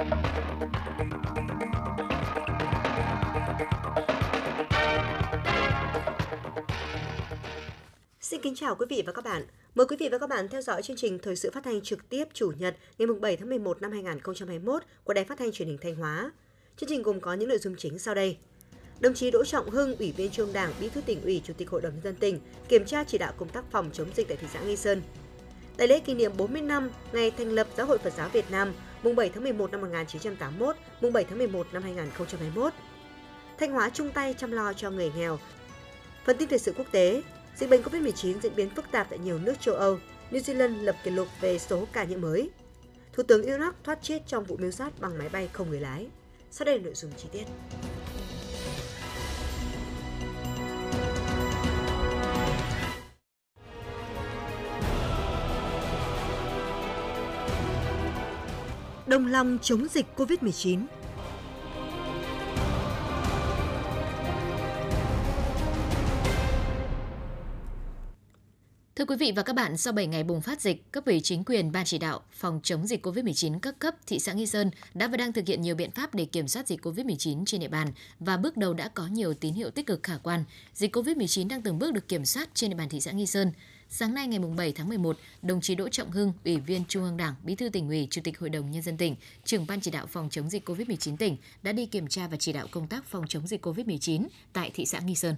Xin kính chào quý vị và các bạn. Mời quý vị và các bạn theo dõi chương trình Thời sự phát thanh trực tiếp chủ nhật ngày 7 tháng 11 năm 2021 của Đài Phát thanh Truyền hình Thanh Hóa. Chương trình gồm có những nội dung chính sau đây. Đồng chí Đỗ Trọng Hưng, Ủy viên Trung Đảng, Bí thư tỉnh ủy, Chủ tịch Hội đồng nhân dân tỉnh kiểm tra chỉ đạo công tác phòng chống dịch tại thị xã Nghi Sơn. Tại lễ kỷ niệm 40 năm ngày thành lập Giáo hội Phật giáo Việt Nam, mùng 7 tháng 11 năm 1981, mùng 7 tháng 11 năm 2021. Thanh Hóa chung tay chăm lo cho người nghèo. Phần tin thời sự quốc tế, dịch bệnh COVID-19 diễn biến phức tạp tại nhiều nước châu Âu. New Zealand lập kỷ lục về số ca nhiễm mới. Thủ tướng Iraq thoát chết trong vụ miêu sát bằng máy bay không người lái. Sau đây là nội dung chi tiết. Đồng lòng chống dịch COVID-19 Thưa quý vị và các bạn, sau 7 ngày bùng phát dịch, cấp ủy chính quyền ban chỉ đạo phòng chống dịch COVID-19 các cấp thị xã Nghi Sơn đã và đang thực hiện nhiều biện pháp để kiểm soát dịch COVID-19 trên địa bàn và bước đầu đã có nhiều tín hiệu tích cực khả quan. Dịch COVID-19 đang từng bước được kiểm soát trên địa bàn thị xã Nghi Sơn. Sáng nay ngày 7 tháng 11, đồng chí Đỗ Trọng Hưng, Ủy viên Trung ương Đảng, Bí thư tỉnh ủy, Chủ tịch Hội đồng Nhân dân tỉnh, trưởng ban chỉ đạo phòng chống dịch COVID-19 tỉnh đã đi kiểm tra và chỉ đạo công tác phòng chống dịch COVID-19 tại thị xã Nghi Sơn.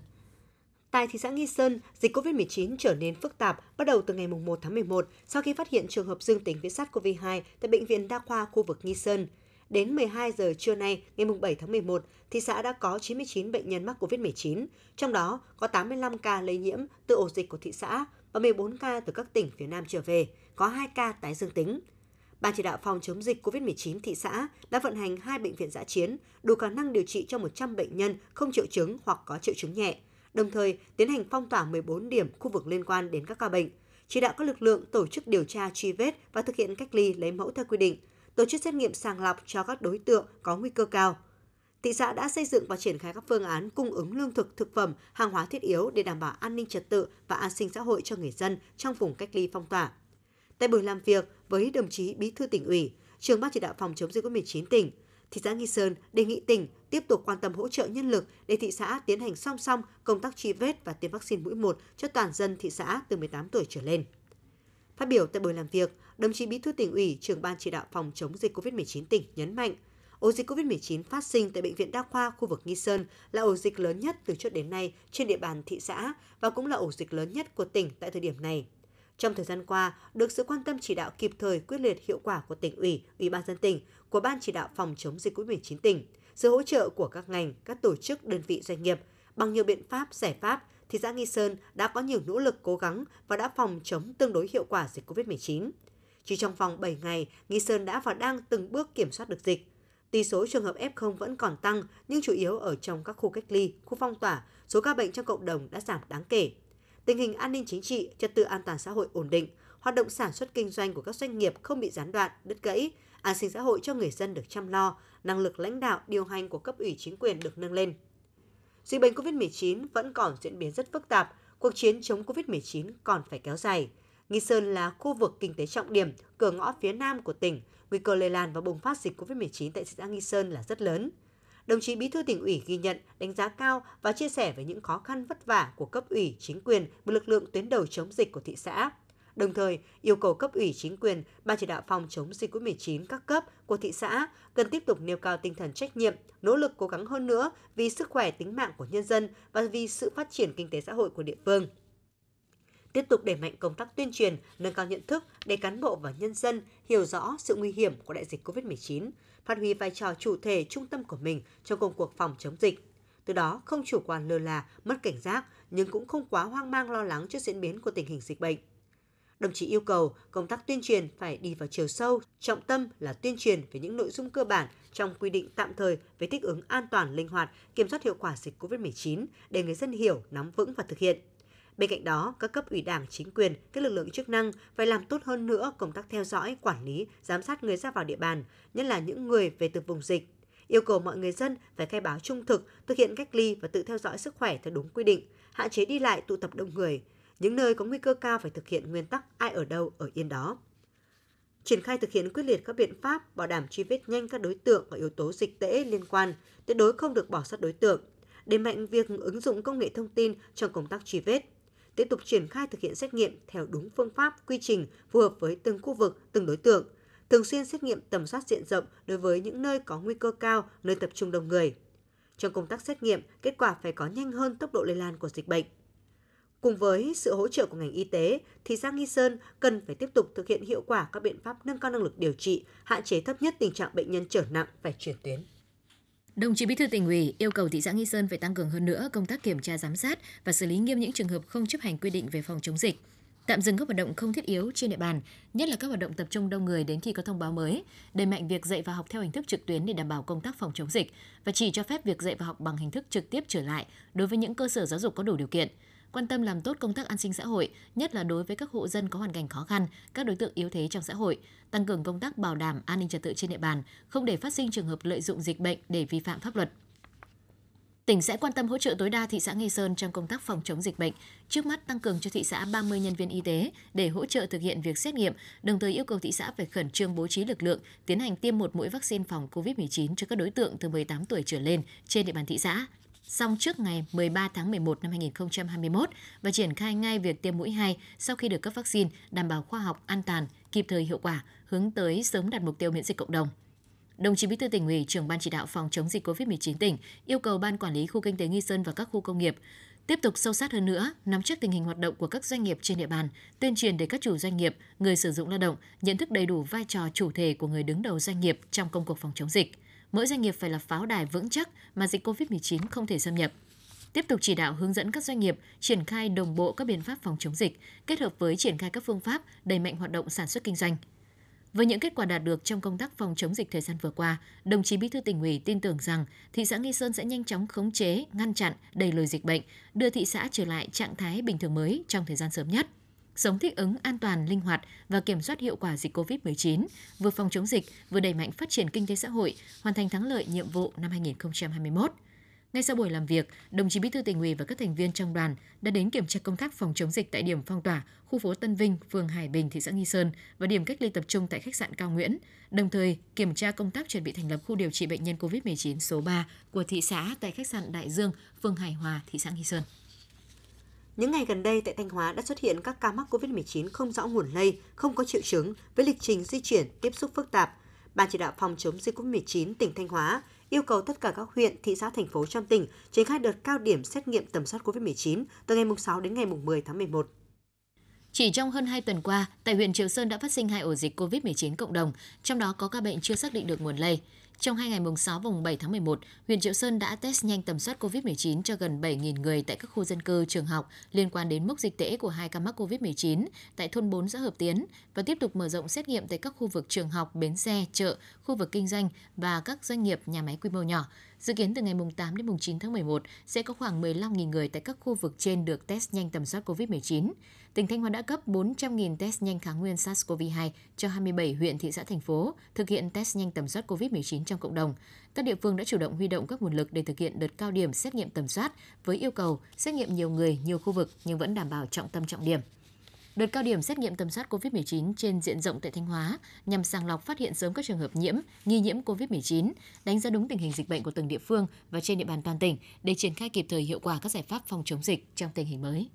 Tại thị xã Nghi Sơn, dịch COVID-19 trở nên phức tạp bắt đầu từ ngày 1 tháng 11 sau khi phát hiện trường hợp dương tính với SARS-CoV-2 tại Bệnh viện Đa khoa khu vực Nghi Sơn. Đến 12 giờ trưa nay, ngày 7 tháng 11, thị xã đã có 99 bệnh nhân mắc COVID-19, trong đó có 85 ca lây nhiễm từ ổ dịch của thị xã và 14 ca từ các tỉnh phía Nam trở về, có 2 ca tái dương tính. Ban chỉ đạo phòng chống dịch COVID-19 thị xã đã vận hành hai bệnh viện giã chiến, đủ khả năng điều trị cho 100 bệnh nhân không triệu chứng hoặc có triệu chứng nhẹ, đồng thời tiến hành phong tỏa 14 điểm khu vực liên quan đến các ca bệnh, chỉ đạo các lực lượng tổ chức điều tra truy vết và thực hiện cách ly lấy mẫu theo quy định, tổ chức xét nghiệm sàng lọc cho các đối tượng có nguy cơ cao. Thị xã đã xây dựng và triển khai các phương án cung ứng lương thực, thực phẩm, hàng hóa thiết yếu để đảm bảo an ninh trật tự và an sinh xã hội cho người dân trong vùng cách ly phong tỏa. Tại buổi làm việc với đồng chí Bí thư tỉnh ủy, trưởng ban chỉ đạo phòng chống dịch COVID-19 tỉnh, thị xã Nghi Sơn đề nghị tỉnh tiếp tục quan tâm hỗ trợ nhân lực để thị xã tiến hành song song công tác truy vết và tiêm vaccine mũi 1 cho toàn dân thị xã từ 18 tuổi trở lên. Phát biểu tại buổi làm việc, đồng chí Bí thư tỉnh ủy, trưởng ban chỉ đạo phòng chống dịch COVID-19 tỉnh nhấn mạnh, ổ dịch COVID-19 phát sinh tại Bệnh viện Đa khoa khu vực Nghi Sơn là ổ dịch lớn nhất từ trước đến nay trên địa bàn thị xã và cũng là ổ dịch lớn nhất của tỉnh tại thời điểm này. Trong thời gian qua, được sự quan tâm chỉ đạo kịp thời quyết liệt hiệu quả của tỉnh ủy, ủy ban dân tỉnh, của ban chỉ đạo phòng chống dịch COVID-19 tỉnh, sự hỗ trợ của các ngành, các tổ chức, đơn vị doanh nghiệp bằng nhiều biện pháp, giải pháp, thị xã Nghi Sơn đã có nhiều nỗ lực cố gắng và đã phòng chống tương đối hiệu quả dịch COVID-19. Chỉ trong vòng 7 ngày, Nghi Sơn đã và đang từng bước kiểm soát được dịch. Tỷ số trường hợp F0 vẫn còn tăng, nhưng chủ yếu ở trong các khu cách ly, khu phong tỏa, số ca bệnh trong cộng đồng đã giảm đáng kể. Tình hình an ninh chính trị, trật tự an toàn xã hội ổn định, hoạt động sản xuất kinh doanh của các doanh nghiệp không bị gián đoạn, đứt gãy, an sinh xã hội cho người dân được chăm lo, năng lực lãnh đạo, điều hành của cấp ủy chính quyền được nâng lên. Dịch bệnh COVID-19 vẫn còn diễn biến rất phức tạp, cuộc chiến chống COVID-19 còn phải kéo dài. Nghi Sơn là khu vực kinh tế trọng điểm, cửa ngõ phía nam của tỉnh, nguy cơ lây lan và bùng phát dịch COVID-19 tại thị xã Nghi Sơn là rất lớn. Đồng chí Bí thư tỉnh ủy ghi nhận, đánh giá cao và chia sẻ về những khó khăn vất vả của cấp ủy, chính quyền và lực lượng tuyến đầu chống dịch của thị xã. Đồng thời, yêu cầu cấp ủy chính quyền, ban chỉ đạo phòng chống dịch COVID-19 các cấp của thị xã cần tiếp tục nêu cao tinh thần trách nhiệm, nỗ lực cố gắng hơn nữa vì sức khỏe tính mạng của nhân dân và vì sự phát triển kinh tế xã hội của địa phương tiếp tục đẩy mạnh công tác tuyên truyền, nâng cao nhận thức để cán bộ và nhân dân hiểu rõ sự nguy hiểm của đại dịch COVID-19, phát huy vai trò chủ thể trung tâm của mình trong công cuộc phòng chống dịch. Từ đó không chủ quan lơ là, mất cảnh giác nhưng cũng không quá hoang mang lo lắng trước diễn biến của tình hình dịch bệnh. Đồng chí yêu cầu công tác tuyên truyền phải đi vào chiều sâu, trọng tâm là tuyên truyền về những nội dung cơ bản trong quy định tạm thời về thích ứng an toàn, linh hoạt, kiểm soát hiệu quả dịch COVID-19 để người dân hiểu, nắm vững và thực hiện. Bên cạnh đó, các cấp ủy đảng, chính quyền, các lực lượng chức năng phải làm tốt hơn nữa công tác theo dõi, quản lý, giám sát người ra vào địa bàn, nhất là những người về từ vùng dịch. Yêu cầu mọi người dân phải khai báo trung thực, thực hiện cách ly và tự theo dõi sức khỏe theo đúng quy định, hạn chế đi lại tụ tập đông người. Những nơi có nguy cơ cao phải thực hiện nguyên tắc ai ở đâu ở yên đó. triển khai thực hiện quyết liệt các biện pháp bảo đảm truy vết nhanh các đối tượng và yếu tố dịch tễ liên quan, tuyệt đối không được bỏ sót đối tượng, đẩy mạnh việc ứng dụng công nghệ thông tin trong công tác truy vết, tiếp tục triển khai thực hiện xét nghiệm theo đúng phương pháp, quy trình phù hợp với từng khu vực, từng đối tượng, thường xuyên xét nghiệm tầm soát diện rộng đối với những nơi có nguy cơ cao, nơi tập trung đông người. Trong công tác xét nghiệm, kết quả phải có nhanh hơn tốc độ lây lan của dịch bệnh. Cùng với sự hỗ trợ của ngành y tế, thị xã Nghi Sơn cần phải tiếp tục thực hiện hiệu quả các biện pháp nâng cao năng lực điều trị, hạn chế thấp nhất tình trạng bệnh nhân trở nặng phải chuyển tuyến. Đồng chí Bí thư tỉnh ủy yêu cầu thị xã Nghi Sơn phải tăng cường hơn nữa công tác kiểm tra giám sát và xử lý nghiêm những trường hợp không chấp hành quy định về phòng chống dịch. Tạm dừng các hoạt động không thiết yếu trên địa bàn, nhất là các hoạt động tập trung đông người đến khi có thông báo mới, đẩy mạnh việc dạy và học theo hình thức trực tuyến để đảm bảo công tác phòng chống dịch và chỉ cho phép việc dạy và học bằng hình thức trực tiếp trở lại đối với những cơ sở giáo dục có đủ điều kiện quan tâm làm tốt công tác an sinh xã hội, nhất là đối với các hộ dân có hoàn cảnh khó khăn, các đối tượng yếu thế trong xã hội, tăng cường công tác bảo đảm an ninh trật tự trên địa bàn, không để phát sinh trường hợp lợi dụng dịch bệnh để vi phạm pháp luật. Tỉnh sẽ quan tâm hỗ trợ tối đa thị xã Nghi Sơn trong công tác phòng chống dịch bệnh, trước mắt tăng cường cho thị xã 30 nhân viên y tế để hỗ trợ thực hiện việc xét nghiệm, đồng thời yêu cầu thị xã phải khẩn trương bố trí lực lượng tiến hành tiêm một mũi vaccine phòng COVID-19 cho các đối tượng từ 18 tuổi trở lên trên địa bàn thị xã xong trước ngày 13 tháng 11 năm 2021 và triển khai ngay việc tiêm mũi 2 sau khi được cấp vaccine đảm bảo khoa học, an toàn, kịp thời hiệu quả, hướng tới sớm đạt mục tiêu miễn dịch cộng đồng. Đồng chí Bí thư tỉnh ủy, trưởng ban chỉ đạo phòng chống dịch COVID-19 tỉnh yêu cầu ban quản lý khu kinh tế Nghi Sơn và các khu công nghiệp tiếp tục sâu sát hơn nữa, nắm chắc tình hình hoạt động của các doanh nghiệp trên địa bàn, tuyên truyền để các chủ doanh nghiệp, người sử dụng lao động nhận thức đầy đủ vai trò chủ thể của người đứng đầu doanh nghiệp trong công cuộc phòng chống dịch mỗi doanh nghiệp phải là pháo đài vững chắc mà dịch COVID-19 không thể xâm nhập. Tiếp tục chỉ đạo hướng dẫn các doanh nghiệp triển khai đồng bộ các biện pháp phòng chống dịch, kết hợp với triển khai các phương pháp đẩy mạnh hoạt động sản xuất kinh doanh. Với những kết quả đạt được trong công tác phòng chống dịch thời gian vừa qua, đồng chí Bí thư tỉnh ủy tin tưởng rằng thị xã Nghi Sơn sẽ nhanh chóng khống chế, ngăn chặn, đẩy lùi dịch bệnh, đưa thị xã trở lại trạng thái bình thường mới trong thời gian sớm nhất sống thích ứng an toàn, linh hoạt và kiểm soát hiệu quả dịch COVID-19, vừa phòng chống dịch, vừa đẩy mạnh phát triển kinh tế xã hội, hoàn thành thắng lợi nhiệm vụ năm 2021. Ngay sau buổi làm việc, đồng chí Bí thư tỉnh ủy và các thành viên trong đoàn đã đến kiểm tra công tác phòng chống dịch tại điểm phong tỏa khu phố Tân Vinh, phường Hải Bình, thị xã Nghi Sơn và điểm cách ly tập trung tại khách sạn Cao Nguyễn, đồng thời kiểm tra công tác chuẩn bị thành lập khu điều trị bệnh nhân COVID-19 số 3 của thị xã tại khách sạn Đại Dương, phường Hải Hòa, thị xã Nghi Sơn. Những ngày gần đây tại Thanh Hóa đã xuất hiện các ca mắc COVID-19 không rõ nguồn lây, không có triệu chứng với lịch trình di chuyển, tiếp xúc phức tạp. Ban chỉ đạo phòng chống dịch COVID-19 tỉnh Thanh Hóa yêu cầu tất cả các huyện, thị xã, thành phố trong tỉnh triển khai đợt cao điểm xét nghiệm tầm soát COVID-19 từ ngày 6 đến ngày 10 tháng 11. Chỉ trong hơn 2 tuần qua, tại huyện Triệu Sơn đã phát sinh hai ổ dịch COVID-19 cộng đồng, trong đó có ca bệnh chưa xác định được nguồn lây. Trong hai ngày mùng 6 và mùng 7 tháng 11, huyện Triệu Sơn đã test nhanh tầm soát COVID-19 cho gần 7.000 người tại các khu dân cư, trường học liên quan đến mức dịch tễ của hai ca mắc COVID-19 tại thôn 4 xã Hợp Tiến và tiếp tục mở rộng xét nghiệm tại các khu vực trường học, bến xe, chợ, khu vực kinh doanh và các doanh nghiệp nhà máy quy mô nhỏ. Dự kiến từ ngày 8 đến 9 tháng 11 sẽ có khoảng 15.000 người tại các khu vực trên được test nhanh tầm soát COVID-19 tỉnh Thanh Hóa đã cấp 400.000 test nhanh kháng nguyên SARS-CoV-2 cho 27 huyện, thị xã, thành phố thực hiện test nhanh tầm soát COVID-19 trong cộng đồng. Các địa phương đã chủ động huy động các nguồn lực để thực hiện đợt cao điểm xét nghiệm tầm soát với yêu cầu xét nghiệm nhiều người, nhiều khu vực nhưng vẫn đảm bảo trọng tâm trọng điểm. Đợt cao điểm xét nghiệm tầm soát COVID-19 trên diện rộng tại Thanh Hóa nhằm sàng lọc phát hiện sớm các trường hợp nhiễm, nghi nhiễm COVID-19, đánh giá đúng tình hình dịch bệnh của từng địa phương và trên địa bàn toàn tỉnh để triển khai kịp thời hiệu quả các giải pháp phòng chống dịch trong tình hình mới.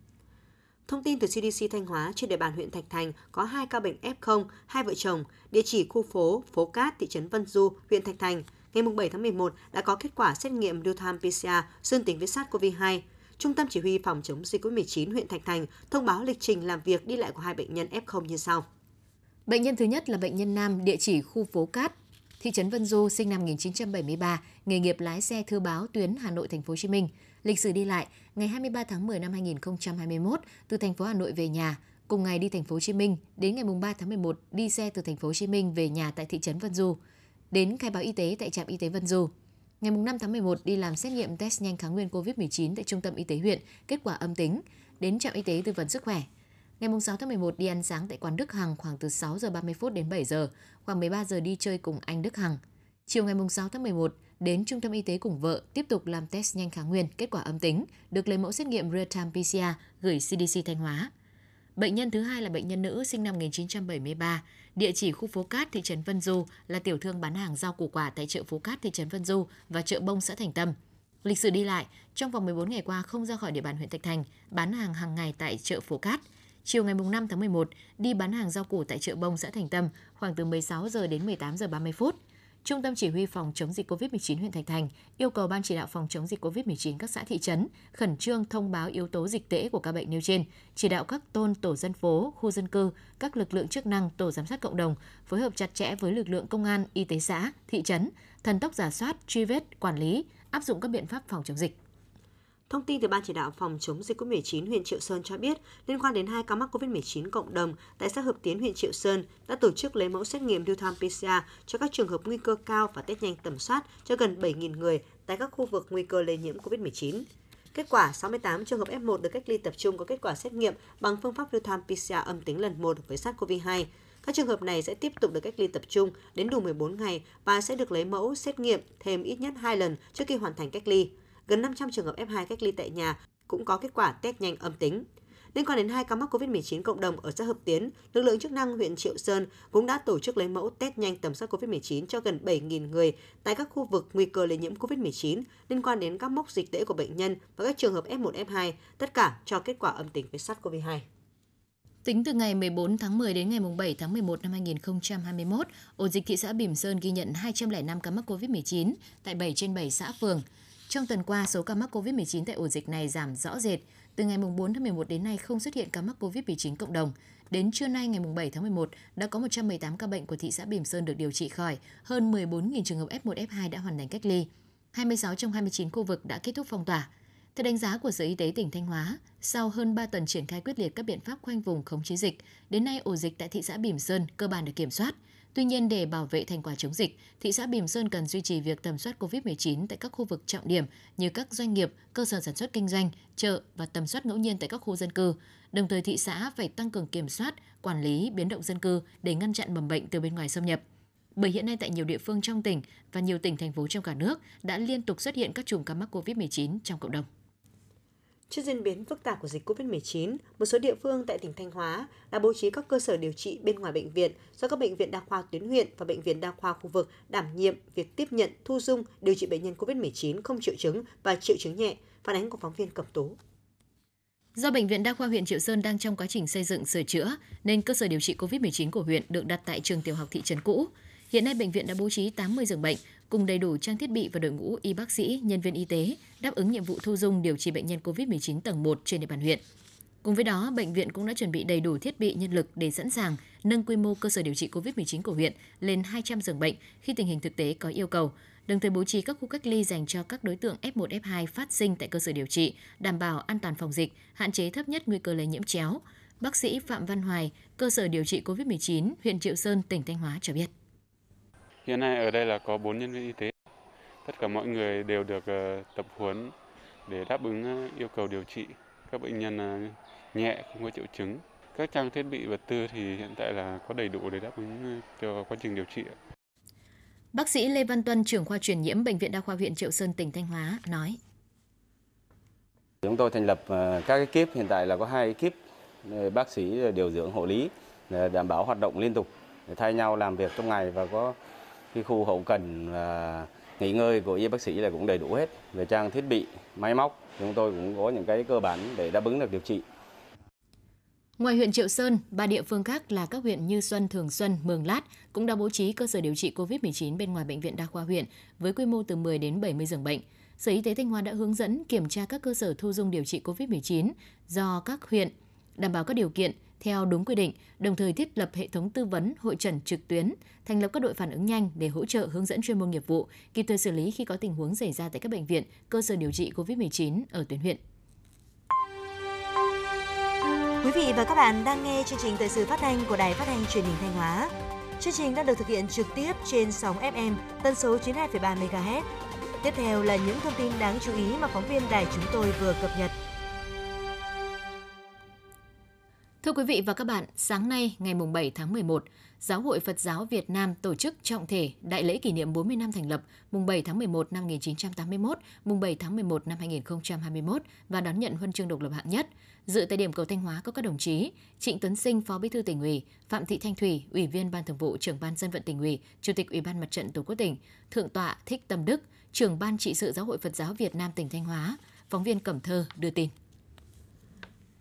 Thông tin từ CDC Thanh Hóa trên địa bàn huyện Thạch Thành có 2 ca bệnh F0, hai vợ chồng, địa chỉ khu phố Phố Cát, thị trấn Vân Du, huyện Thạch Thành. Ngày 7 tháng 11 đã có kết quả xét nghiệm real-time PCR dương tính với SARS-CoV-2. Trung tâm Chỉ huy Phòng chống dịch COVID-19 huyện Thạch Thành thông báo lịch trình làm việc đi lại của hai bệnh nhân F0 như sau. Bệnh nhân thứ nhất là bệnh nhân nam địa chỉ khu phố Cát, thị trấn Vân Du sinh năm 1973, nghề nghiệp lái xe thư báo tuyến Hà Nội thành phố Hồ Chí Minh. Lịch sử đi lại ngày 23 tháng 10 năm 2021 từ thành phố Hà Nội về nhà, cùng ngày đi thành phố Hồ Chí Minh, đến ngày 3 tháng 11 đi xe từ thành phố Hồ Chí Minh về nhà tại thị trấn Vân Du, đến khai báo y tế tại trạm y tế Vân Du. Ngày 5 tháng 11 đi làm xét nghiệm test nhanh kháng nguyên COVID-19 tại trung tâm y tế huyện, kết quả âm tính, đến trạm y tế tư vấn sức khỏe. Ngày 6 tháng 11 đi ăn sáng tại quán Đức Hằng khoảng từ 6 giờ 30 phút đến 7 giờ, khoảng 13 giờ đi chơi cùng anh Đức Hằng. Chiều ngày 6 tháng 11, đến trung tâm y tế cùng vợ tiếp tục làm test nhanh kháng nguyên, kết quả âm tính, được lấy mẫu xét nghiệm real-time PCR gửi CDC Thanh Hóa. Bệnh nhân thứ hai là bệnh nhân nữ sinh năm 1973, địa chỉ khu phố Cát, thị trấn Vân Du, là tiểu thương bán hàng rau củ quả tại chợ phố Cát, thị trấn Vân Du và chợ Bông, xã Thành Tâm. Lịch sử đi lại, trong vòng 14 ngày qua không ra khỏi địa bàn huyện Thạch Thành, bán hàng hàng ngày tại chợ phố Cát. Chiều ngày 5 tháng 11, đi bán hàng rau củ tại chợ Bông, xã Thành Tâm, khoảng từ 16 giờ đến 18 giờ 30 phút. Trung tâm Chỉ huy phòng chống dịch COVID-19 huyện Thạch Thành yêu cầu Ban chỉ đạo phòng chống dịch COVID-19 các xã thị trấn khẩn trương thông báo yếu tố dịch tễ của các bệnh nêu trên, chỉ đạo các tôn tổ dân phố, khu dân cư, các lực lượng chức năng, tổ giám sát cộng đồng phối hợp chặt chẽ với lực lượng công an, y tế xã, thị trấn, thần tốc giả soát, truy vết, quản lý, áp dụng các biện pháp phòng chống dịch. Thông tin từ Ban chỉ đạo phòng chống dịch COVID-19 huyện Triệu Sơn cho biết, liên quan đến hai ca mắc COVID-19 cộng đồng tại xã Hợp Tiến huyện Triệu Sơn đã tổ chức lấy mẫu xét nghiệm real-time PCR cho các trường hợp nguy cơ cao và test nhanh tầm soát cho gần 7.000 người tại các khu vực nguy cơ lây nhiễm COVID-19. Kết quả 68 trường hợp F1 được cách ly tập trung có kết quả xét nghiệm bằng phương pháp real-time PCR âm tính lần 1 với SARS-CoV-2. Các trường hợp này sẽ tiếp tục được cách ly tập trung đến đủ 14 ngày và sẽ được lấy mẫu xét nghiệm thêm ít nhất 2 lần trước khi hoàn thành cách ly gần 500 trường hợp F2 cách ly tại nhà cũng có kết quả test nhanh âm tính. Liên quan đến hai ca mắc COVID-19 cộng đồng ở xã Hợp Tiến, lực lượng chức năng huyện Triệu Sơn cũng đã tổ chức lấy mẫu test nhanh tầm soát COVID-19 cho gần 7.000 người tại các khu vực nguy cơ lây nhiễm COVID-19 liên quan đến các mốc dịch tễ của bệnh nhân và các trường hợp F1, F2, tất cả cho kết quả âm tính với SARS-CoV-2. Tính từ ngày 14 tháng 10 đến ngày 7 tháng 11 năm 2021, ổ dịch thị xã Bỉm Sơn ghi nhận 205 ca mắc COVID-19 tại 7 trên 7 xã phường. Trong tuần qua, số ca mắc COVID-19 tại ổ dịch này giảm rõ rệt. Từ ngày 4 tháng 11 đến nay không xuất hiện ca mắc COVID-19 cộng đồng. Đến trưa nay ngày 7 tháng 11, đã có 118 ca bệnh của thị xã Bỉm Sơn được điều trị khỏi, hơn 14.000 trường hợp F1, F2 đã hoàn thành cách ly. 26 trong 29 khu vực đã kết thúc phong tỏa. Theo đánh giá của Sở Y tế tỉnh Thanh Hóa, sau hơn 3 tuần triển khai quyết liệt các biện pháp khoanh vùng khống chế dịch, đến nay ổ dịch tại thị xã Bỉm Sơn cơ bản được kiểm soát. Tuy nhiên, để bảo vệ thành quả chống dịch, thị xã Bỉm Sơn cần duy trì việc tầm soát COVID-19 tại các khu vực trọng điểm như các doanh nghiệp, cơ sở sản xuất kinh doanh, chợ và tầm soát ngẫu nhiên tại các khu dân cư. Đồng thời thị xã phải tăng cường kiểm soát, quản lý biến động dân cư để ngăn chặn mầm bệnh từ bên ngoài xâm nhập. Bởi hiện nay tại nhiều địa phương trong tỉnh và nhiều tỉnh thành phố trong cả nước đã liên tục xuất hiện các chùm ca mắc COVID-19 trong cộng đồng. Trước diễn biến phức tạp của dịch COVID-19, một số địa phương tại tỉnh Thanh Hóa đã bố trí các cơ sở điều trị bên ngoài bệnh viện do các bệnh viện đa khoa tuyến huyện và bệnh viện đa khoa khu vực đảm nhiệm việc tiếp nhận, thu dung, điều trị bệnh nhân COVID-19 không triệu chứng và triệu chứng nhẹ, phản ánh của phóng viên Cẩm Tú. Do Bệnh viện Đa khoa huyện Triệu Sơn đang trong quá trình xây dựng sửa chữa, nên cơ sở điều trị COVID-19 của huyện được đặt tại trường tiểu học thị trấn cũ. Hiện nay bệnh viện đã bố trí 80 giường bệnh cùng đầy đủ trang thiết bị và đội ngũ y bác sĩ, nhân viên y tế đáp ứng nhiệm vụ thu dung điều trị bệnh nhân COVID-19 tầng 1 trên địa bàn huyện. Cùng với đó, bệnh viện cũng đã chuẩn bị đầy đủ thiết bị nhân lực để sẵn sàng nâng quy mô cơ sở điều trị COVID-19 của huyện lên 200 giường bệnh khi tình hình thực tế có yêu cầu, đồng thời bố trí các khu cách ly dành cho các đối tượng F1, F2 phát sinh tại cơ sở điều trị, đảm bảo an toàn phòng dịch, hạn chế thấp nhất nguy cơ lây nhiễm chéo. Bác sĩ Phạm Văn Hoài, cơ sở điều trị COVID-19, huyện Triệu Sơn, tỉnh Thanh Hóa cho biết. Hiện nay ở đây là có 4 nhân viên y tế. Tất cả mọi người đều được ờ, tập huấn để đáp ứng ờ, yêu cầu điều trị các bệnh nhân ờ, nhẹ không có triệu chứng. Các trang thiết bị vật tư thì hiện tại là có đầy đủ để đáp ứng cho quá trình điều trị. Bác sĩ Lê Văn Tuân, trưởng khoa truyền nhiễm Bệnh viện Đa khoa huyện Triệu Sơn, tỉnh Thanh Hóa nói. Chúng tôi thành lập các ekip, hiện tại là có hai ekip bác sĩ điều dưỡng hộ lý đảm bảo hoạt động liên tục để thay nhau làm việc trong ngày và có cái khu hậu cần và nghỉ ngơi của y bác sĩ là cũng đầy đủ hết về trang thiết bị, máy móc. Chúng tôi cũng có những cái cơ bản để đáp ứng được điều trị. Ngoài huyện Triệu Sơn, ba địa phương khác là các huyện Như Xuân, Thường Xuân, Mường Lát cũng đã bố trí cơ sở điều trị COVID-19 bên ngoài bệnh viện đa khoa huyện với quy mô từ 10 đến 70 giường bệnh. Sở Y tế Thanh Hóa đã hướng dẫn kiểm tra các cơ sở thu dung điều trị COVID-19 do các huyện đảm bảo các điều kiện theo đúng quy định, đồng thời thiết lập hệ thống tư vấn, hội trần trực tuyến, thành lập các đội phản ứng nhanh để hỗ trợ hướng dẫn chuyên môn nghiệp vụ, kịp thời xử lý khi có tình huống xảy ra tại các bệnh viện, cơ sở điều trị COVID-19 ở tuyến huyện. Quý vị và các bạn đang nghe chương trình thời sự phát thanh của Đài Phát thanh Truyền hình Thanh Hóa. Chương trình đang được thực hiện trực tiếp trên sóng FM tần số 92,3 MHz. Tiếp theo là những thông tin đáng chú ý mà phóng viên đài chúng tôi vừa cập nhật. Thưa quý vị và các bạn, sáng nay ngày 7 tháng 11, Giáo hội Phật giáo Việt Nam tổ chức trọng thể đại lễ kỷ niệm 40 năm thành lập mùng 7 tháng 11 năm 1981, mùng 7 tháng 11 năm 2021 và đón nhận huân chương độc lập hạng nhất. Dự tại điểm cầu Thanh Hóa có các đồng chí Trịnh Tuấn Sinh, Phó Bí thư tỉnh ủy, Phạm Thị Thanh Thủy, Ủy viên Ban Thường vụ, Trưởng ban Dân vận tỉnh ủy, Chủ tịch Ủy ban Mặt trận Tổ quốc tỉnh, Thượng tọa Thích Tâm Đức, Trưởng ban trị sự Giáo hội Phật giáo Việt Nam tỉnh Thanh Hóa. Phóng viên Cẩm Thơ đưa tin.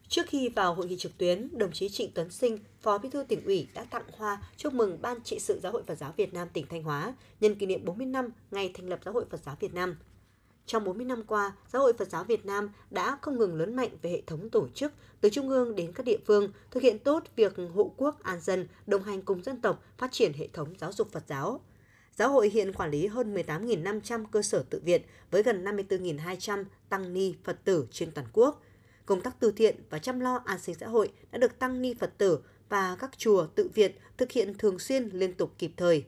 Trước khi vào hội nghị trực tuyến, đồng chí Trịnh Tuấn Sinh, Phó Bí thư tỉnh ủy đã tặng hoa chúc mừng Ban trị sự Giáo hội Phật giáo Việt Nam tỉnh Thanh Hóa nhân kỷ niệm 40 năm ngày thành lập Giáo hội Phật giáo Việt Nam. Trong 40 năm qua, Giáo hội Phật giáo Việt Nam đã không ngừng lớn mạnh về hệ thống tổ chức, từ trung ương đến các địa phương, thực hiện tốt việc hộ quốc an dân, đồng hành cùng dân tộc, phát triển hệ thống giáo dục Phật giáo. Giáo hội hiện quản lý hơn 18.500 cơ sở tự viện với gần 54.200 tăng ni Phật tử trên toàn quốc. Công tác từ thiện và chăm lo an sinh xã hội đã được tăng ni Phật tử và các chùa tự viện thực hiện thường xuyên liên tục kịp thời.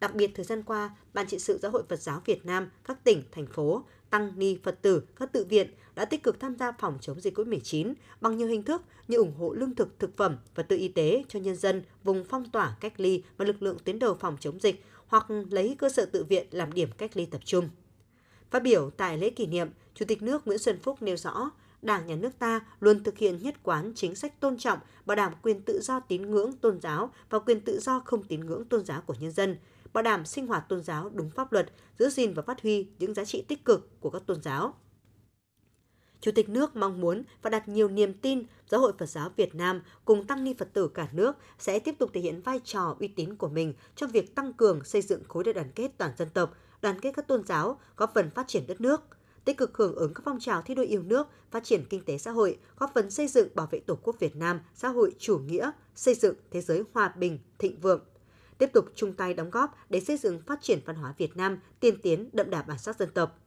Đặc biệt thời gian qua, Ban trị sự Giáo hội Phật giáo Việt Nam, các tỉnh, thành phố, tăng ni Phật tử, các tự viện đã tích cực tham gia phòng chống dịch COVID-19 bằng nhiều hình thức như ủng hộ lương thực, thực phẩm, và tự y tế cho nhân dân vùng phong tỏa cách ly và lực lượng tuyến đầu phòng chống dịch hoặc lấy cơ sở tự viện làm điểm cách ly tập trung. Phát biểu tại lễ kỷ niệm, Chủ tịch nước Nguyễn Xuân Phúc nêu rõ, Đảng, Nhà nước ta luôn thực hiện nhất quán chính sách tôn trọng, bảo đảm quyền tự do tín ngưỡng tôn giáo và quyền tự do không tín ngưỡng tôn giáo của nhân dân, bảo đảm sinh hoạt tôn giáo đúng pháp luật, giữ gìn và phát huy những giá trị tích cực của các tôn giáo. Chủ tịch nước mong muốn và đặt nhiều niềm tin Giáo hội Phật giáo Việt Nam cùng tăng ni Phật tử cả nước sẽ tiếp tục thể hiện vai trò uy tín của mình trong việc tăng cường xây dựng khối đại đoàn kết toàn dân tộc, đoàn kết các tôn giáo, góp phần phát triển đất nước – tích cực hưởng ứng các phong trào thi đua yêu nước, phát triển kinh tế xã hội, góp phần xây dựng bảo vệ Tổ quốc Việt Nam, xã hội chủ nghĩa, xây dựng thế giới hòa bình, thịnh vượng. Tiếp tục chung tay đóng góp để xây dựng phát triển văn hóa Việt Nam tiên tiến đậm đà bản sắc dân tộc.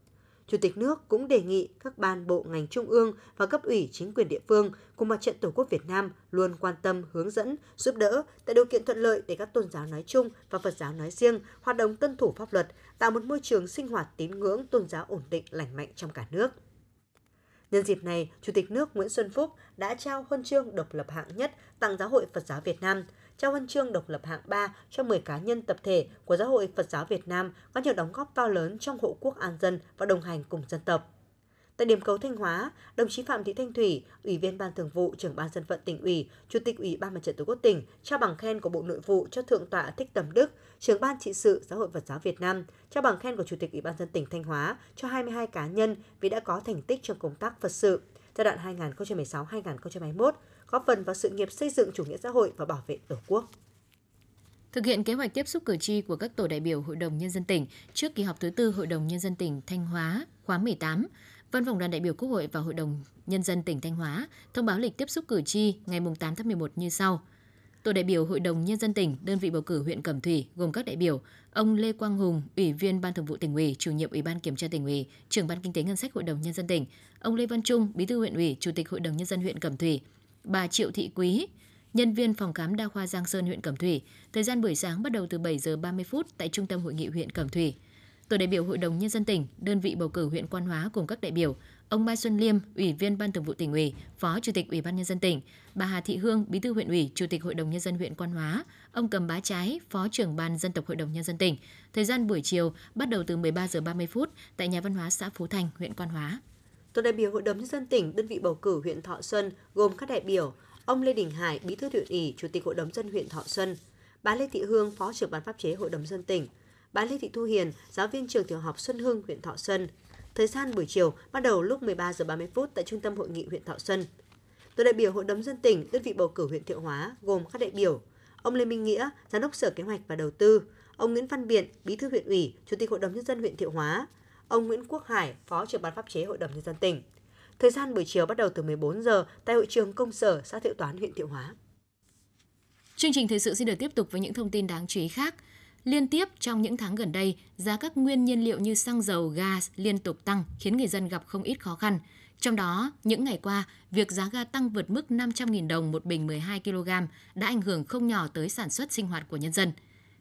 Chủ tịch nước cũng đề nghị các ban bộ ngành trung ương và cấp ủy chính quyền địa phương cùng mặt trận Tổ quốc Việt Nam luôn quan tâm, hướng dẫn, giúp đỡ tạo điều kiện thuận lợi để các tôn giáo nói chung và Phật giáo nói riêng hoạt động tuân thủ pháp luật, tạo một môi trường sinh hoạt tín ngưỡng tôn giáo ổn định lành mạnh trong cả nước. Nhân dịp này, Chủ tịch nước Nguyễn Xuân Phúc đã trao huân chương độc lập hạng nhất tặng Giáo hội Phật giáo Việt Nam, trao huân chương độc lập hạng 3 cho 10 cá nhân tập thể của Giáo hội Phật giáo Việt Nam có nhiều đóng góp to lớn trong hộ quốc an dân và đồng hành cùng dân tộc. Tại điểm cầu Thanh Hóa, đồng chí Phạm Thị Thanh Thủy, Ủy viên Ban Thường vụ, Trưởng ban Dân vận tỉnh ủy, Chủ tịch Ủy ban Mặt trận Tổ quốc tỉnh trao bằng khen của Bộ Nội vụ cho Thượng tọa Thích Tầm Đức, Trưởng ban trị sự Giáo hội Phật giáo Việt Nam, trao bằng khen của Chủ tịch Ủy ban dân tỉnh Thanh Hóa cho 22 cá nhân vì đã có thành tích trong công tác Phật sự giai đoạn 2016-2021, góp phần vào sự nghiệp xây dựng chủ nghĩa xã hội và bảo vệ Tổ quốc. Thực hiện kế hoạch tiếp xúc cử tri của các tổ đại biểu Hội đồng Nhân dân tỉnh trước kỳ họp thứ tư Hội đồng Nhân dân tỉnh Thanh Hóa khóa 18, Văn phòng đoàn đại biểu Quốc hội và Hội đồng Nhân dân tỉnh Thanh Hóa thông báo lịch tiếp xúc cử tri ngày 8 tháng 11 như sau. Tổ đại biểu Hội đồng Nhân dân tỉnh, đơn vị bầu cử huyện Cẩm Thủy gồm các đại biểu ông Lê Quang Hùng, Ủy viên Ban Thường vụ tỉnh ủy, chủ nhiệm Ủy ban Kiểm tra tỉnh ủy, trưởng Ban Kinh tế Ngân sách Hội đồng Nhân dân tỉnh, ông Lê Văn Trung, Bí thư huyện ủy, Chủ tịch Hội đồng Nhân dân huyện Cẩm Thủy, bà Triệu Thị Quý, nhân viên phòng khám đa khoa Giang Sơn huyện Cẩm Thủy. Thời gian buổi sáng bắt đầu từ 7 giờ 30 phút tại Trung tâm Hội nghị huyện Cẩm Thủy. Tổ đại biểu Hội đồng Nhân dân tỉnh, đơn vị bầu cử huyện Quan Hóa cùng các đại biểu, ông Mai Xuân Liêm, Ủy viên Ban Thường vụ tỉnh ủy, Phó Chủ tịch Ủy ban Nhân dân tỉnh, bà Hà Thị Hương, Bí thư huyện ủy, Chủ tịch Hội đồng Nhân dân huyện Quan Hóa, ông Cầm Bá Trái, Phó trưởng Ban Dân tộc Hội đồng Nhân dân tỉnh. Thời gian buổi chiều bắt đầu từ 13 giờ 30 phút tại nhà văn hóa xã Phú Thành, huyện Quan Hóa. Tổ đại biểu Hội đồng Nhân dân tỉnh, đơn vị bầu cử huyện Thọ Xuân gồm các đại biểu ông Lê Đình Hải, Bí thư huyện ủy, Chủ tịch Hội đồng dân huyện Thọ Xuân, bà Lê Thị Hương, Phó trưởng ban pháp chế Hội đồng dân tỉnh, bà Lê Thị Thu Hiền, giáo viên trường tiểu học Xuân Hưng, huyện Thọ Xuân. Thời gian buổi chiều bắt đầu lúc 13 giờ 30 phút tại Trung tâm Hội nghị huyện Thọ Xuân. Tổ đại biểu Hội đồng dân tỉnh, đơn vị bầu cử huyện Thiệu Hóa gồm các đại biểu ông Lê Minh Nghĩa, giám đốc Sở Kế hoạch và Đầu tư, ông Nguyễn Văn Biện, Bí thư huyện ủy, Chủ tịch Hội đồng nhân dân huyện Thiệu Hóa, ông Nguyễn Quốc Hải, Phó trưởng ban pháp chế Hội đồng nhân dân tỉnh. Thời gian buổi chiều bắt đầu từ 14 giờ tại hội trường công sở xã Thiệu Toán huyện Thiệu Hóa. Chương trình thời sự xin được tiếp tục với những thông tin đáng chú ý khác. Liên tiếp trong những tháng gần đây, giá các nguyên nhiên liệu như xăng dầu, gas liên tục tăng khiến người dân gặp không ít khó khăn. Trong đó, những ngày qua, việc giá ga tăng vượt mức 500.000 đồng một bình 12 kg đã ảnh hưởng không nhỏ tới sản xuất sinh hoạt của nhân dân.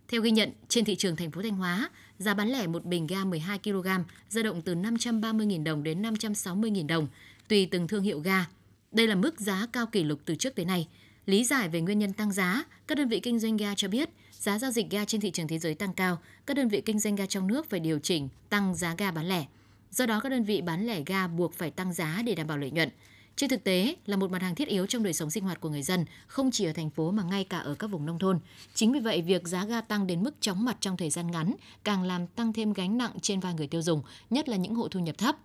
Theo ghi nhận, trên thị trường thành phố Thanh Hóa, giá bán lẻ một bình ga 12 kg dao động từ 530.000 đồng đến 560.000 đồng, tùy từng thương hiệu ga. Đây là mức giá cao kỷ lục từ trước tới nay. Lý giải về nguyên nhân tăng giá, các đơn vị kinh doanh ga cho biết giá giao dịch ga trên thị trường thế giới tăng cao, các đơn vị kinh doanh ga trong nước phải điều chỉnh tăng giá ga bán lẻ. Do đó các đơn vị bán lẻ ga buộc phải tăng giá để đảm bảo lợi nhuận. Trên thực tế, là một mặt hàng thiết yếu trong đời sống sinh hoạt của người dân, không chỉ ở thành phố mà ngay cả ở các vùng nông thôn. Chính vì vậy, việc giá ga tăng đến mức chóng mặt trong thời gian ngắn càng làm tăng thêm gánh nặng trên vai người tiêu dùng, nhất là những hộ thu nhập thấp.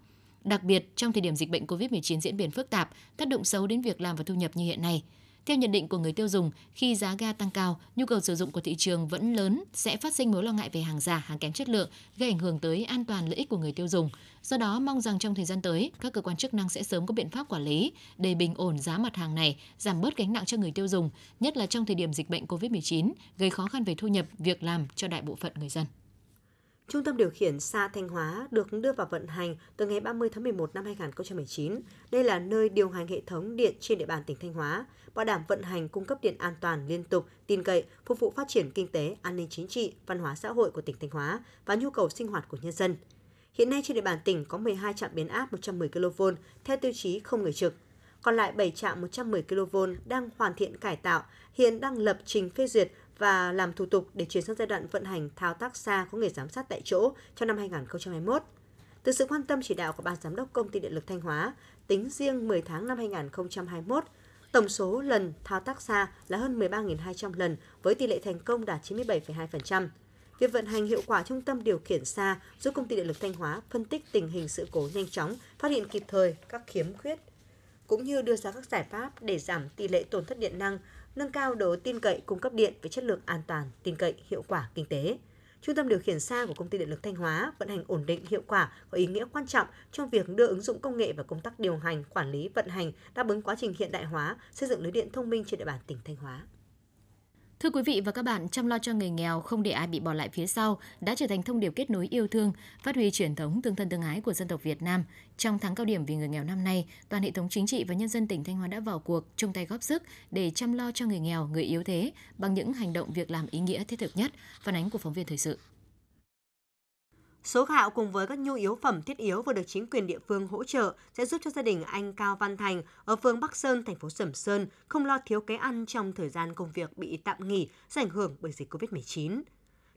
Đặc biệt, trong thời điểm dịch bệnh COVID-19 diễn biến phức tạp, tác động xấu đến việc làm và thu nhập như hiện nay – theo nhận định của người tiêu dùng, khi giá ga tăng cao, nhu cầu sử dụng của thị trường vẫn lớn sẽ phát sinh mối lo ngại về hàng giả, hàng kém chất lượng, gây ảnh hưởng tới an toàn lợi ích của người tiêu dùng. Do đó, mong rằng trong thời gian tới, các cơ quan chức năng sẽ sớm có biện pháp quản lý để bình ổn giá mặt hàng này, giảm bớt gánh nặng cho người tiêu dùng, nhất là trong thời điểm dịch bệnh COVID-19, gây khó khăn về thu nhập, việc làm cho đại bộ phận người dân. Trung tâm điều khiển xa Thanh Hóa được đưa vào vận hành từ ngày 30 tháng 11 năm 2019. Đây là nơi điều hành hệ thống điện trên địa bàn tỉnh Thanh Hóa, bảo đảm vận hành cung cấp điện an toàn, liên tục, tin cậy, phục vụ phát triển kinh tế, an ninh chính trị, văn hóa xã hội của tỉnh Thanh Hóa và nhu cầu sinh hoạt của nhân dân. Hiện nay trên địa bàn tỉnh có 12 trạm biến áp 110 kV theo tiêu chí không người trực. Còn lại 7 trạm 110 kV đang hoàn thiện cải tạo, hiện đang lập trình phê duyệt và làm thủ tục để chuyển sang giai đoạn vận hành thao tác xa có người giám sát tại chỗ trong năm 2021. Từ sự quan tâm chỉ đạo của Ban Giám đốc Công ty Điện lực Thanh Hóa, tính riêng 10 tháng năm 2021, tổng số lần thao tác xa là hơn 13.200 lần với tỷ lệ thành công đạt 97,2%. Việc vận hành hiệu quả trung tâm điều khiển xa giúp công ty điện lực Thanh Hóa phân tích tình hình sự cố nhanh chóng, phát hiện kịp thời các khiếm khuyết, cũng như đưa ra các giải pháp để giảm tỷ lệ tổn thất điện năng, nâng cao độ tin cậy cung cấp điện với chất lượng an toàn, tin cậy, hiệu quả kinh tế. Trung tâm điều khiển xa của công ty điện lực Thanh Hóa vận hành ổn định hiệu quả có ý nghĩa quan trọng trong việc đưa ứng dụng công nghệ và công tác điều hành, quản lý, vận hành đáp ứng quá trình hiện đại hóa, xây dựng lưới điện thông minh trên địa bàn tỉnh Thanh Hóa. Thưa quý vị và các bạn, chăm lo cho người nghèo không để ai bị bỏ lại phía sau đã trở thành thông điệp kết nối yêu thương, phát huy truyền thống tương thân tương ái của dân tộc Việt Nam. Trong tháng cao điểm vì người nghèo năm nay, toàn hệ thống chính trị và nhân dân tỉnh Thanh Hóa đã vào cuộc chung tay góp sức để chăm lo cho người nghèo, người yếu thế bằng những hành động việc làm ý nghĩa thiết thực nhất. Phản ánh của phóng viên thời sự. Số gạo cùng với các nhu yếu phẩm thiết yếu vừa được chính quyền địa phương hỗ trợ sẽ giúp cho gia đình anh Cao Văn Thành ở phường Bắc Sơn, thành phố Sầm Sơn không lo thiếu cái ăn trong thời gian công việc bị tạm nghỉ do ảnh hưởng bởi dịch COVID-19.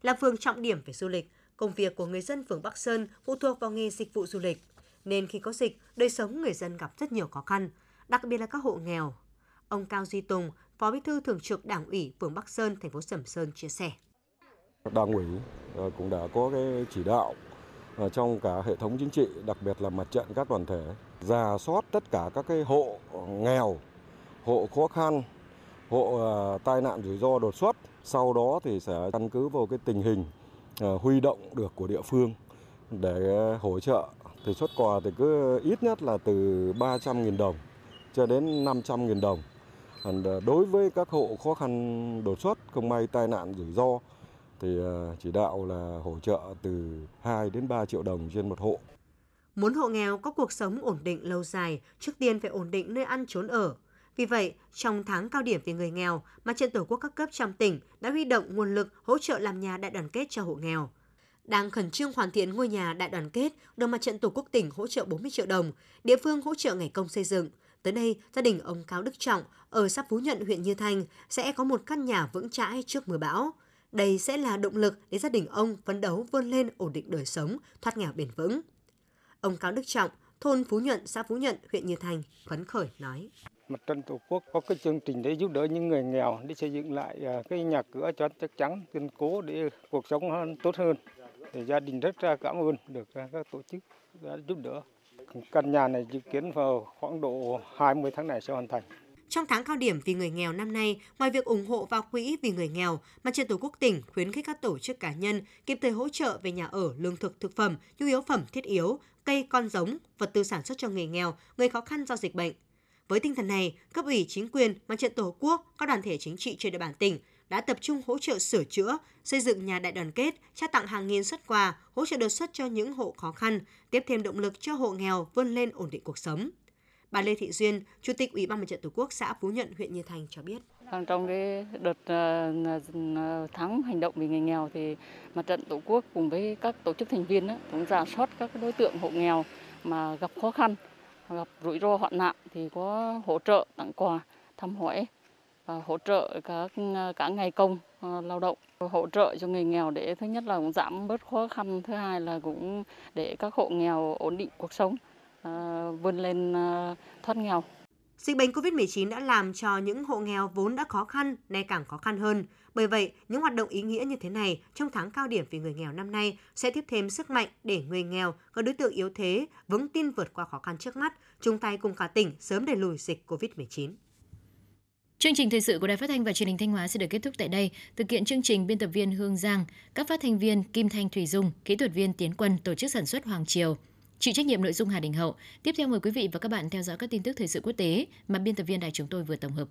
Là phường trọng điểm về du lịch, công việc của người dân phường Bắc Sơn phụ thuộc vào nghề dịch vụ du lịch, nên khi có dịch, đời sống người dân gặp rất nhiều khó khăn, đặc biệt là các hộ nghèo. Ông Cao Duy Tùng, Phó Bí thư Thường trực Đảng ủy phường Bắc Sơn, thành phố Sầm Sơn chia sẻ. Đảng ủy ờ, cũng đã có cái chỉ đạo ờ, trong cả hệ thống chính trị, đặc biệt là mặt trận các đoàn thể, ra soát tất cả các cái hộ nghèo, hộ khó khăn, hộ ờ, tai nạn rủi ro đột xuất. Sau đó thì sẽ căn cứ vào cái tình hình huy động được của địa phương để hỗ trợ. Thì xuất quà thì cứ ít nhất là từ 300.000 đồng cho đến 500.000 đồng. Đối với các hộ khó khăn đột xuất, không may tai nạn rủi ro thì à, chỉ đạo là hỗ trợ từ 2 đến 3 triệu đồng trên một hộ. Muốn hộ nghèo có cuộc sống ổn định lâu dài, trước tiên phải ổn định nơi ăn trốn ở. Vì vậy, trong tháng cao điểm về người nghèo, Mặt trận Tổ quốc các cấp trong tỉnh đã huy động nguồn lực hỗ trợ làm nhà đại đoàn kết cho hộ nghèo. Đang khẩn trương hoàn thiện ngôi nhà đại đoàn kết, được Mặt trận Tổ quốc tỉnh hỗ trợ 40 triệu đồng, địa phương hỗ trợ ngày công xây dựng. Tới đây, gia đình ông Cao Đức Trọng ở xã Phú Nhận, huyện Như Thanh sẽ có một căn nhà vững chãi trước mưa bão. Đây sẽ là động lực để gia đình ông phấn đấu vươn lên ổn định đời sống, thoát nghèo bền vững. Ông Cao Đức Trọng, thôn Phú Nhuận, xã Phú Nhuận, huyện Như Thành, phấn khởi nói. Mặt trận Tổ quốc có cái chương trình để giúp đỡ những người nghèo để xây dựng lại à, cái nhà cửa cho chắc chắn, kiên cố để cuộc sống hơn, tốt hơn. Thì gia đình rất là cảm ơn được à, các tổ chức đã giúp đỡ. Căn nhà này dự kiến vào khoảng độ 20 tháng này sẽ hoàn thành. Trong tháng cao điểm vì người nghèo năm nay, ngoài việc ủng hộ vào quỹ vì người nghèo, Mặt trận Tổ quốc tỉnh khuyến khích các tổ chức cá nhân kịp thời hỗ trợ về nhà ở, lương thực, thực phẩm, nhu yếu phẩm thiết yếu, cây con giống, vật tư sản xuất cho người nghèo, người khó khăn do dịch bệnh. Với tinh thần này, cấp ủy chính quyền, Mặt trận Tổ quốc, các đoàn thể chính trị trên địa bàn tỉnh đã tập trung hỗ trợ sửa chữa, xây dựng nhà đại đoàn kết, trao tặng hàng nghìn xuất quà, hỗ trợ đột xuất cho những hộ khó khăn, tiếp thêm động lực cho hộ nghèo vươn lên ổn định cuộc sống. Bà Lê Thị Duyên, Chủ tịch Ủy ban Mặt trận Tổ quốc xã Phú Nhuận, huyện Như Thành cho biết. Trong cái đợt ờ, tháng hành động vì người nghèo thì Mặt trận Tổ quốc cùng với các tổ chức thành viên cũng giả soát các đối tượng hộ nghèo mà gặp khó khăn, gặp rủi ro hoạn nạn thì có hỗ trợ tặng quà, thăm hỏi và hỗ trợ các ờ, cả ngày công ờ, lao động hỗ trợ cho người nghèo để thứ nhất là cũng giảm bớt khó khăn thứ hai là cũng để các hộ nghèo ổn định cuộc sống vươn lên thoát nghèo Dịch bệnh COVID-19 đã làm cho những hộ nghèo vốn đã khó khăn nay càng khó khăn hơn. Bởi vậy, những hoạt động ý nghĩa như thế này trong tháng cao điểm vì người nghèo năm nay sẽ tiếp thêm sức mạnh để người nghèo, có đối tượng yếu thế, vững tin vượt qua khó khăn trước mắt, chung tay cùng cả tỉnh sớm đẩy lùi dịch COVID-19. Chương trình thời sự của Đài Phát thanh và Truyền hình Thanh Hóa sẽ được kết thúc tại đây. Thực hiện chương trình biên tập viên Hương Giang, các phát thanh viên Kim Thanh Thủy Dung, kỹ thuật viên Tiến Quân, tổ chức sản xuất Hoàng Triều. Chịu trách nhiệm nội dung Hà Đình Hậu. Tiếp theo mời quý vị và các bạn theo dõi các tin tức thời sự quốc tế mà biên tập viên đài chúng tôi vừa tổng hợp.